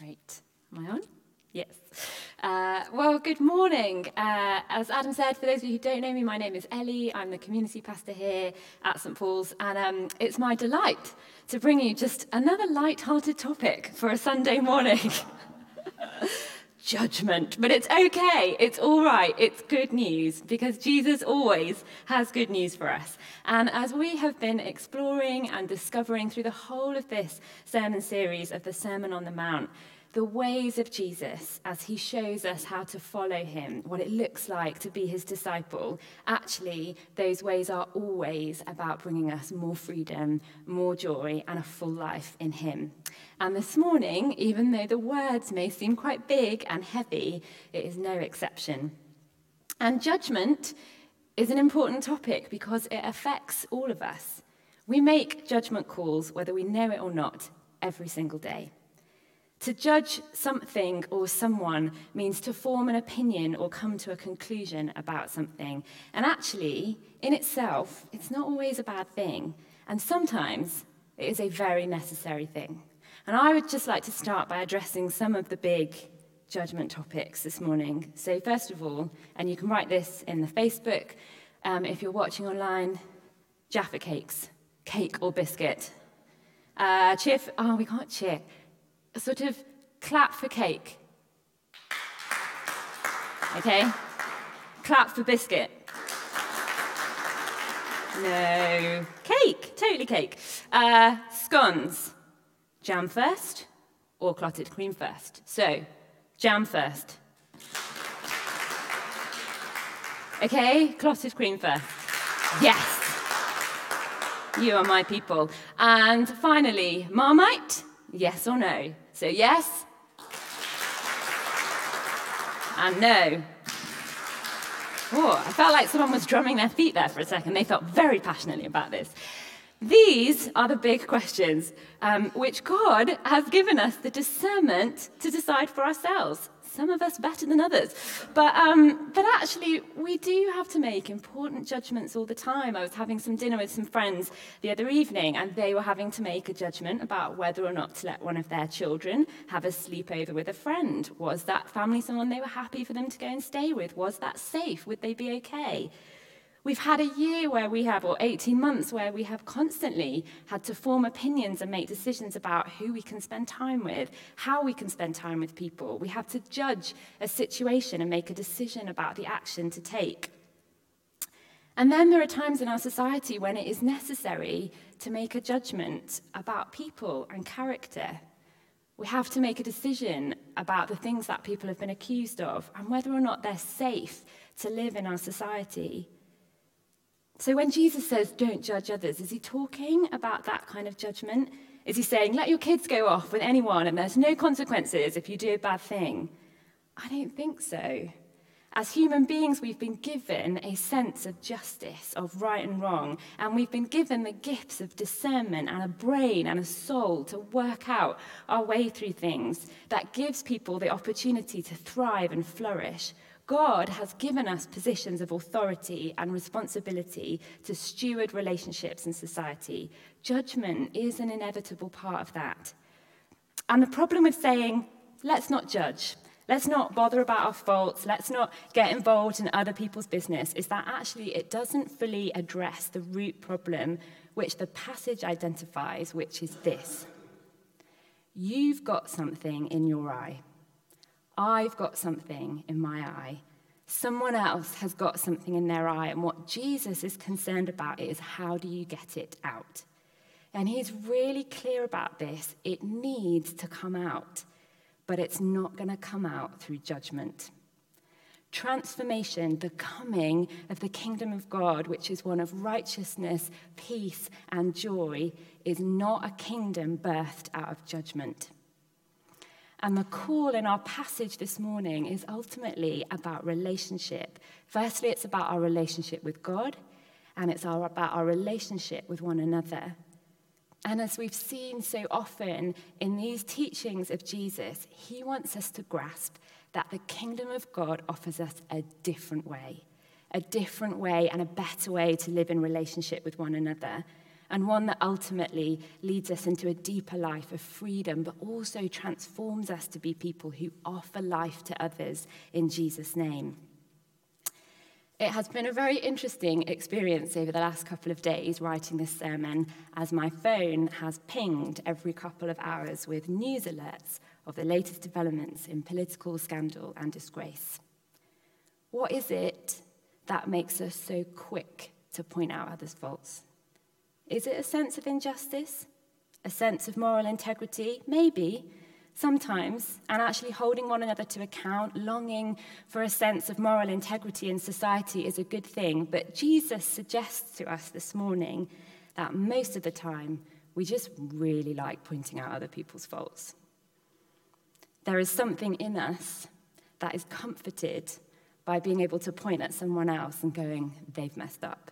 Great. Am I on? Yes. Uh, well, good morning. Uh, as Adam said, for those of you who don't know me, my name is Ellie. I'm the community pastor here at St Paul's, and um, it's my delight to bring you just another light-hearted topic for a Sunday morning. Judgment. But it's okay. It's all right. It's good news because Jesus always has good news for us. And as we have been exploring and discovering through the whole of this sermon series of the Sermon on the Mount, the ways of Jesus as he shows us how to follow him, what it looks like to be his disciple, actually, those ways are always about bringing us more freedom, more joy, and a full life in him. And this morning, even though the words may seem quite big and heavy, it is no exception. And judgment is an important topic because it affects all of us. We make judgment calls, whether we know it or not, every single day. To judge something or someone means to form an opinion or come to a conclusion about something. And actually, in itself, it's not always a bad thing. And sometimes it is a very necessary thing. And I would just like to start by addressing some of the big judgment topics this morning. So, first of all, and you can write this in the Facebook um, if you're watching online Jaffa cakes, cake or biscuit. Uh, cheer, oh, we can't cheer a sort of clap for cake. Okay? Clap for biscuit. No. Cake, totally cake. Uh, scones. Jam first or clotted cream first? So, jam first. Okay, clotted cream first. Yes. You are my people. And finally, Marmite. Yes or no? So, yes and no. Oh, I felt like someone was drumming their feet there for a second. They felt very passionately about this. These are the big questions um, which God has given us the discernment to decide for ourselves some of us better than others. But, um, but actually, we do have to make important judgments all the time. I was having some dinner with some friends the other evening, and they were having to make a judgment about whether or not to let one of their children have a sleepover with a friend. Was that family someone they were happy for them to go and stay with? Was that safe? Would they be okay? We've had a year where we have, or 18 months, where we have constantly had to form opinions and make decisions about who we can spend time with, how we can spend time with people. We have to judge a situation and make a decision about the action to take. And then there are times in our society when it is necessary to make a judgment about people and character. We have to make a decision about the things that people have been accused of and whether or not they're safe to live in our society. So when Jesus says, don't judge others, is he talking about that kind of judgment? Is he saying, let your kids go off with anyone and there's no consequences if you do a bad thing? I don't think so. As human beings, we've been given a sense of justice, of right and wrong, and we've been given the gifts of discernment and a brain and a soul to work out our way through things that gives people the opportunity to thrive and flourish God has given us positions of authority and responsibility to steward relationships in society. Judgment is an inevitable part of that. And the problem with saying, let's not judge, let's not bother about our faults, let's not get involved in other people's business, is that actually it doesn't fully address the root problem which the passage identifies, which is this You've got something in your eye. I've got something in my eye. Someone else has got something in their eye, and what Jesus is concerned about is how do you get it out? And he's really clear about this. It needs to come out, but it's not going to come out through judgment. Transformation, the coming of the kingdom of God, which is one of righteousness, peace, and joy, is not a kingdom birthed out of judgment. And the call in our passage this morning is ultimately about relationship. Firstly, it's about our relationship with God, and it's our, about our relationship with one another. And as we've seen so often in these teachings of Jesus, he wants us to grasp that the kingdom of God offers us a different way, a different way and a better way to live in relationship with one another. And one that ultimately leads us into a deeper life of freedom, but also transforms us to be people who offer life to others in Jesus' name. It has been a very interesting experience over the last couple of days writing this sermon as my phone has pinged every couple of hours with news alerts of the latest developments in political scandal and disgrace. What is it that makes us so quick to point out others' faults? Is it a sense of injustice? A sense of moral integrity? Maybe sometimes, and actually holding one another to account, longing for a sense of moral integrity in society is a good thing. But Jesus suggests to us this morning that most of the time we just really like pointing out other people's faults. There is something in us that is comforted by being able to point at someone else and going, they've messed up,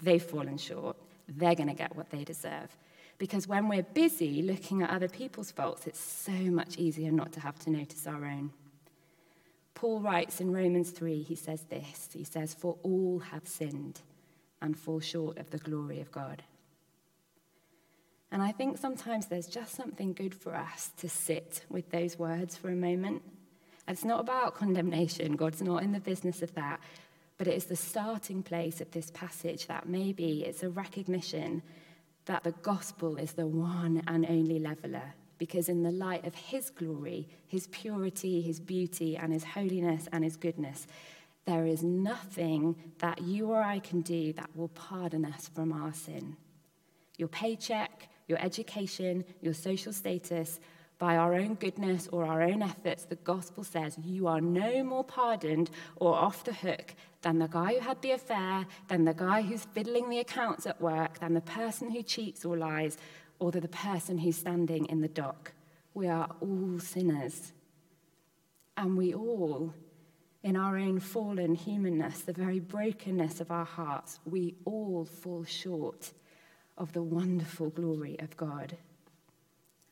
they've fallen short, they're going to get what they deserve. Because when we're busy looking at other people's faults, it's so much easier not to have to notice our own. Paul writes in Romans 3, he says this He says, For all have sinned and fall short of the glory of God. And I think sometimes there's just something good for us to sit with those words for a moment. It's not about condemnation, God's not in the business of that, but it is the starting place of this passage that maybe it's a recognition that the gospel is the one and only leveler, because in the light of his glory, his purity, his beauty, and his holiness and his goodness, there is nothing that you or I can do that will pardon us from our sin. Your paycheck, your education, your social status, by our own goodness or our own efforts, the gospel says you are no more pardoned or off the hook than the guy who had the affair, than the guy who's fiddling the accounts at work, than the person who cheats or lies, or the person who's standing in the dock. We are all sinners. And we all, in our own fallen humanness, the very brokenness of our hearts, we all fall short of the wonderful glory of God.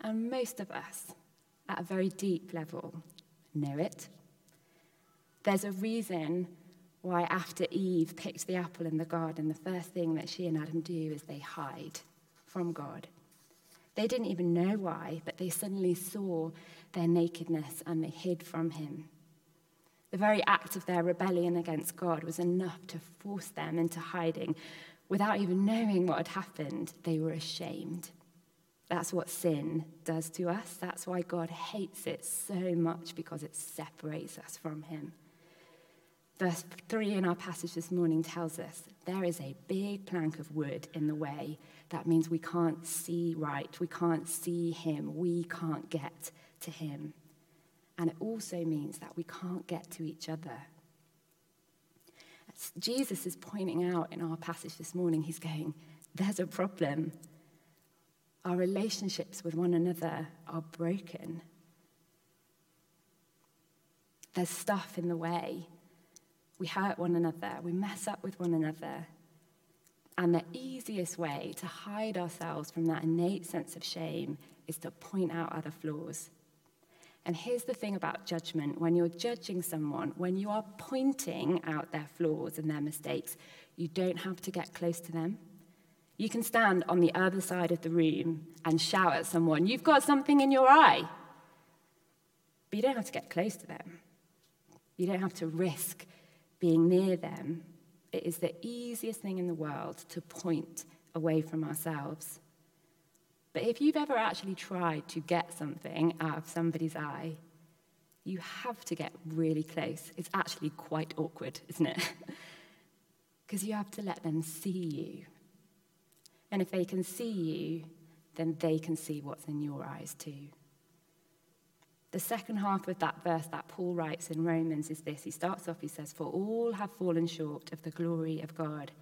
And most of us, at a very deep level, know it. There's a reason why, after Eve picked the apple in the garden, the first thing that she and Adam do is they hide from God. They didn't even know why, but they suddenly saw their nakedness and they hid from him. The very act of their rebellion against God was enough to force them into hiding. Without even knowing what had happened, they were ashamed. That's what sin does to us. That's why God hates it so much because it separates us from Him. Verse 3 in our passage this morning tells us there is a big plank of wood in the way. That means we can't see right. We can't see Him. We can't get to Him. And it also means that we can't get to each other. As Jesus is pointing out in our passage this morning, He's going, There's a problem. Our relationships with one another are broken. There's stuff in the way. We hurt one another, we mess up with one another. And the easiest way to hide ourselves from that innate sense of shame is to point out other flaws. And here's the thing about judgment when you're judging someone, when you are pointing out their flaws and their mistakes, you don't have to get close to them. You can stand on the other side of the room and shout at someone, You've got something in your eye. But you don't have to get close to them. You don't have to risk being near them. It is the easiest thing in the world to point away from ourselves. But if you've ever actually tried to get something out of somebody's eye, you have to get really close. It's actually quite awkward, isn't it? Because you have to let them see you and if they can see you, then they can see what's in your eyes too. The second half of that verse that Paul writes in Romans is this. He starts off, he says, For all have fallen short of the glory of God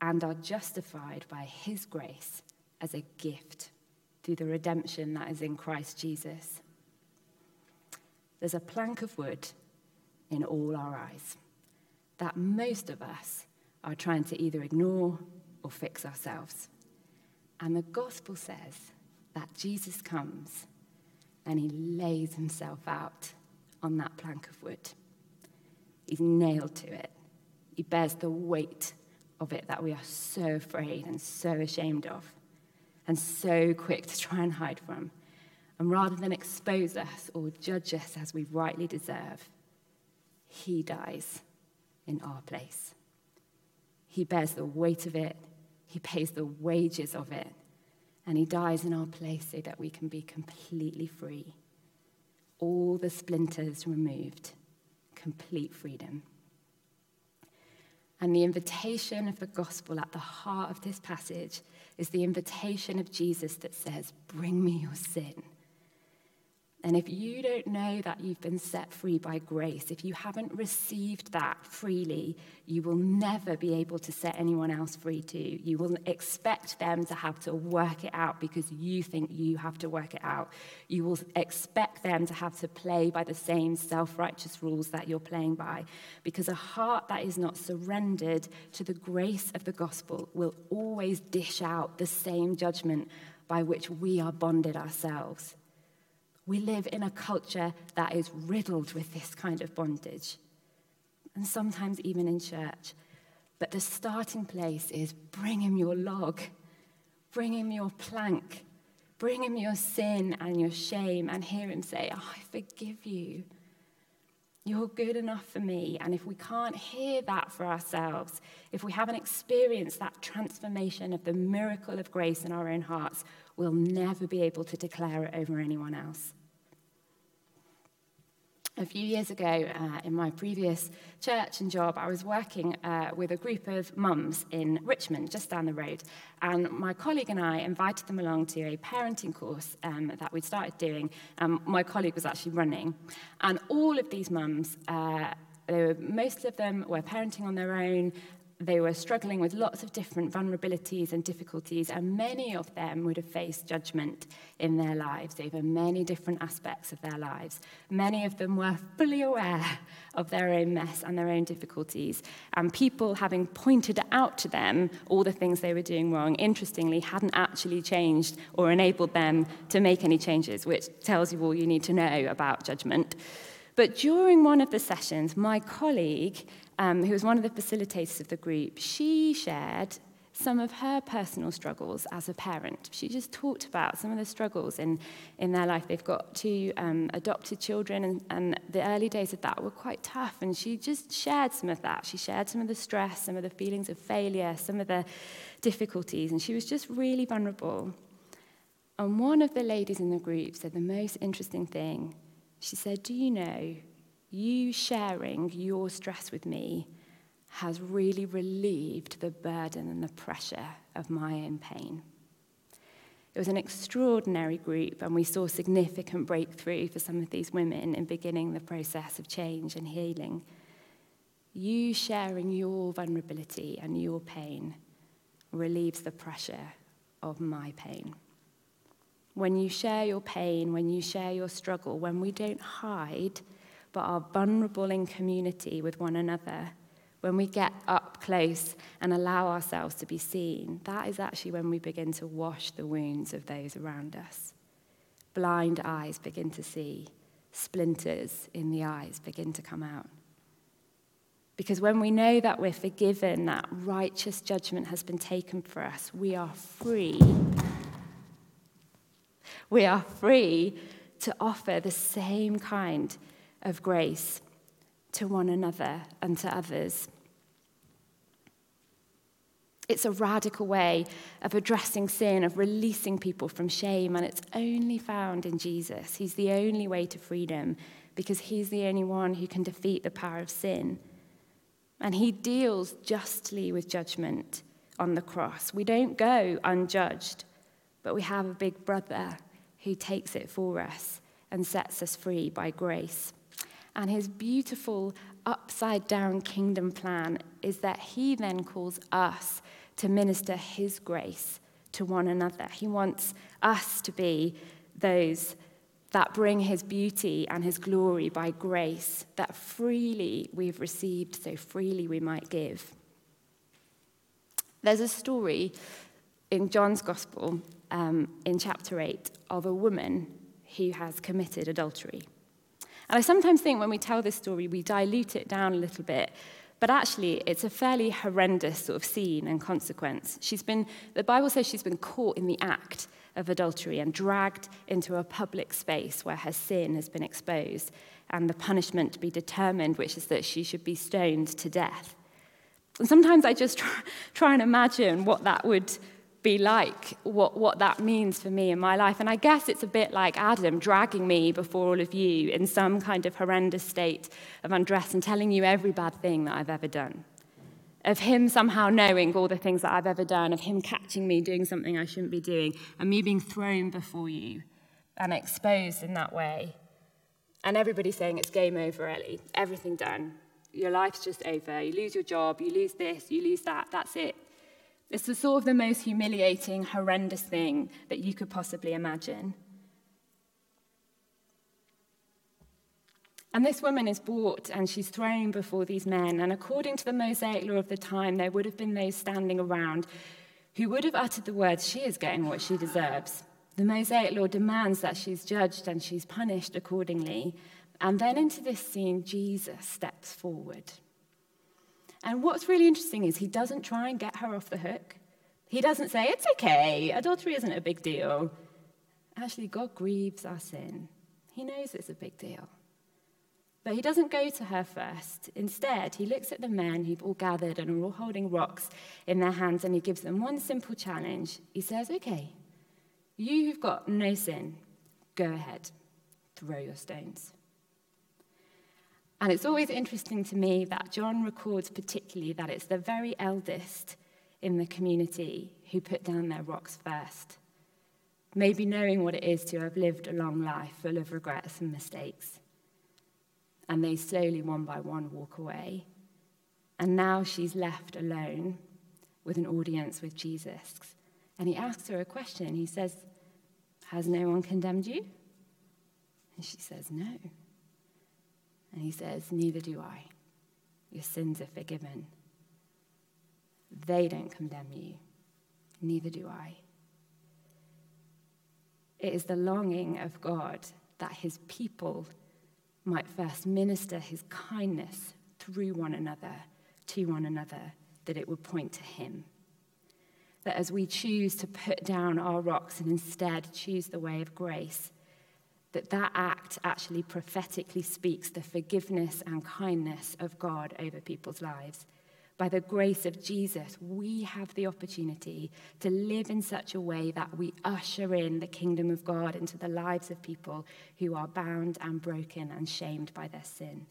and are justified by his grace as a gift through the redemption that is in Christ Jesus. There's a plank of wood in all our eyes that most of us are trying to either ignore or fix ourselves. And the gospel says that Jesus comes and he lays himself out on that plank of wood. He's nailed to it. He bears the weight of it that we are so afraid and so ashamed of, and so quick to try and hide from. And rather than expose us or judge us as we rightly deserve, he dies in our place. He bears the weight of it, he pays the wages of it, and he dies in our place so that we can be completely free. All the splinters removed, complete freedom. And the invitation of the gospel at the heart of this passage is the invitation of Jesus that says, Bring me your sin. And if you don't know that you've been set free by grace, if you haven't received that freely, you will never be able to set anyone else free too. You will expect them to have to work it out because you think you have to work it out. You will expect them to have to play by the same self righteous rules that you're playing by because a heart that is not surrendered to the grace of the gospel will always dish out the same judgment by which we are bonded ourselves. We live in a culture that is riddled with this kind of bondage, and sometimes even in church. But the starting place is bring him your log, bring him your plank, bring him your sin and your shame, and hear him say, oh, I forgive you. You're good enough for me. And if we can't hear that for ourselves, if we haven't experienced that transformation of the miracle of grace in our own hearts, we'll never be able to declare it over anyone else. a few years ago uh, in my previous church and job, I was working uh, with a group of mums in Richmond, just down the road. And my colleague and I invited them along to a parenting course um, that we'd started doing. Um, my colleague was actually running. And all of these mums, uh, they were, most of them were parenting on their own they were struggling with lots of different vulnerabilities and difficulties, and many of them would have faced judgment in their lives over many different aspects of their lives. Many of them were fully aware of their own mess and their own difficulties, and people having pointed out to them all the things they were doing wrong, interestingly, hadn't actually changed or enabled them to make any changes, which tells you all you need to know about judgment. But during one of the sessions, my colleague um, who was one of the facilitators of the group, she shared some of her personal struggles as a parent. She just talked about some of the struggles in, in their life. They've got two um, adopted children, and, and the early days of that were quite tough. And she just shared some of that. She shared some of the stress, some of the feelings of failure, some of the difficulties, and she was just really vulnerable. And one of the ladies in the group said the most interesting thing. She said, Do you know you sharing your stress with me has really relieved the burden and the pressure of my own pain. It was an extraordinary group, and we saw significant breakthrough for some of these women in beginning the process of change and healing. You sharing your vulnerability and your pain relieves the pressure of my pain. When you share your pain, when you share your struggle, when we don't hide, but are vulnerable in community with one another, when we get up close and allow ourselves to be seen, that is actually when we begin to wash the wounds of those around us. Blind eyes begin to see, splinters in the eyes begin to come out. Because when we know that we're forgiven, that righteous judgment has been taken for us, we are free. We are free to offer the same kind of grace to one another and to others. It's a radical way of addressing sin, of releasing people from shame, and it's only found in Jesus. He's the only way to freedom because he's the only one who can defeat the power of sin. And he deals justly with judgment on the cross. We don't go unjudged, but we have a big brother who takes it for us and sets us free by grace. And his beautiful upside down kingdom plan is that he then calls us to minister his grace to one another. He wants us to be those that bring his beauty and his glory by grace, that freely we've received, so freely we might give. There's a story in John's Gospel um, in chapter 8 of a woman who has committed adultery. And I sometimes think when we tell this story, we dilute it down a little bit. But actually, it's a fairly horrendous sort of scene and consequence. She's been, the Bible says she's been caught in the act of adultery and dragged into a public space where her sin has been exposed and the punishment to be determined, which is that she should be stoned to death. And sometimes I just try, try and imagine what that would be like, what, what that means for me in my life. And I guess it's a bit like Adam dragging me before all of you in some kind of horrendous state of undress and telling you every bad thing that I've ever done. Of him somehow knowing all the things that I've ever done, of him catching me doing something I shouldn't be doing, and me being thrown before you and exposed in that way. And everybody saying it's game over, Ellie, everything done. Your life's just over. You lose your job, you lose this, you lose that, that's it. It's the sort of the most humiliating, horrendous thing that you could possibly imagine. And this woman is brought and she's thrown before these men. And according to the Mosaic law of the time, there would have been those standing around who would have uttered the words, She is getting what she deserves. The Mosaic law demands that she's judged and she's punished accordingly. And then into this scene, Jesus steps forward. And what's really interesting is he doesn't try and get her off the hook. He doesn't say, it's okay, adultery isn't a big deal. Actually, God grieves our sin. He knows it's a big deal. But he doesn't go to her first. Instead, he looks at the men who've all gathered and are all holding rocks in their hands and he gives them one simple challenge. He says, Okay, you who've got no sin, go ahead, throw your stones. And it's always interesting to me that John records particularly that it's the very eldest in the community who put down their rocks first. Maybe knowing what it is to have lived a long life full of regrets and mistakes. And they slowly, one by one, walk away. And now she's left alone with an audience with Jesus. And he asks her a question. He says, Has no one condemned you? And she says, No. And he says, Neither do I. Your sins are forgiven. They don't condemn you. Neither do I. It is the longing of God that his people might first minister his kindness through one another, to one another, that it would point to him. That as we choose to put down our rocks and instead choose the way of grace, that that act actually prophetically speaks the forgiveness and kindness of God over people's lives. By the grace of Jesus, we have the opportunity to live in such a way that we usher in the kingdom of God into the lives of people who are bound and broken and shamed by their sin.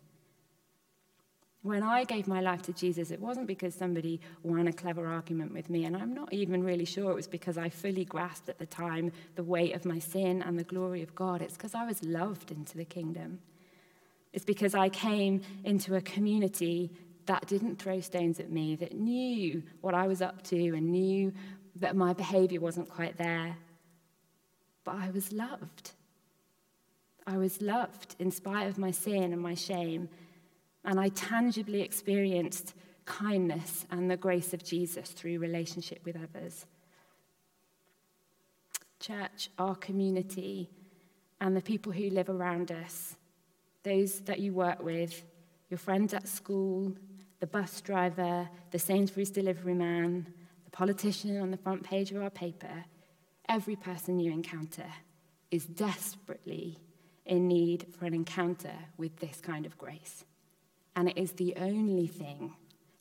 When I gave my life to Jesus, it wasn't because somebody won a clever argument with me, and I'm not even really sure it was because I fully grasped at the time the weight of my sin and the glory of God. It's because I was loved into the kingdom. It's because I came into a community that didn't throw stones at me, that knew what I was up to and knew that my behavior wasn't quite there. But I was loved. I was loved in spite of my sin and my shame and I tangibly experienced kindness and the grace of Jesus through relationship with others. Church, our community, and the people who live around us, those that you work with, your friends at school, the bus driver, the Sainsbury's delivery man, the politician on the front page of our paper, every person you encounter is desperately in need for an encounter with this kind of grace. And it is the only thing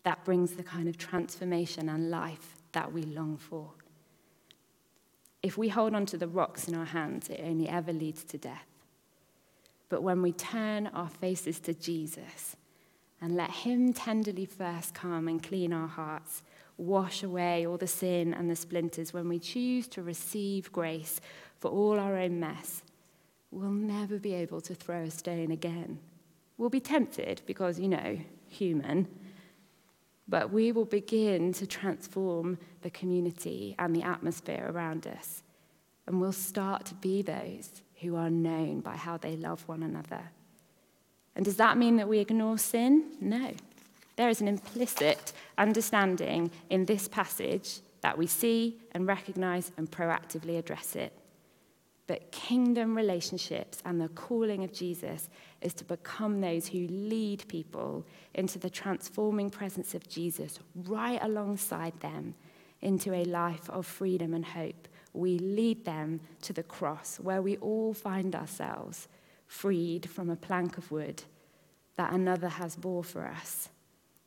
that brings the kind of transformation and life that we long for. If we hold on to the rocks in our hands, it only ever leads to death. But when we turn our faces to Jesus and let Him tenderly first come and clean our hearts, wash away all the sin and the splinters, when we choose to receive grace for all our own mess, we'll never be able to throw a stone again We'll be tempted because, you know, human, but we will begin to transform the community and the atmosphere around us. And we'll start to be those who are known by how they love one another. And does that mean that we ignore sin? No. There is an implicit understanding in this passage that we see and recognize and proactively address it. But kingdom relationships and the calling of Jesus is to become those who lead people into the transforming presence of Jesus right alongside them into a life of freedom and hope. We lead them to the cross where we all find ourselves freed from a plank of wood that another has bore for us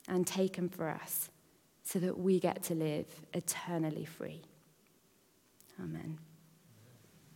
and taken for us so that we get to live eternally free. Amen.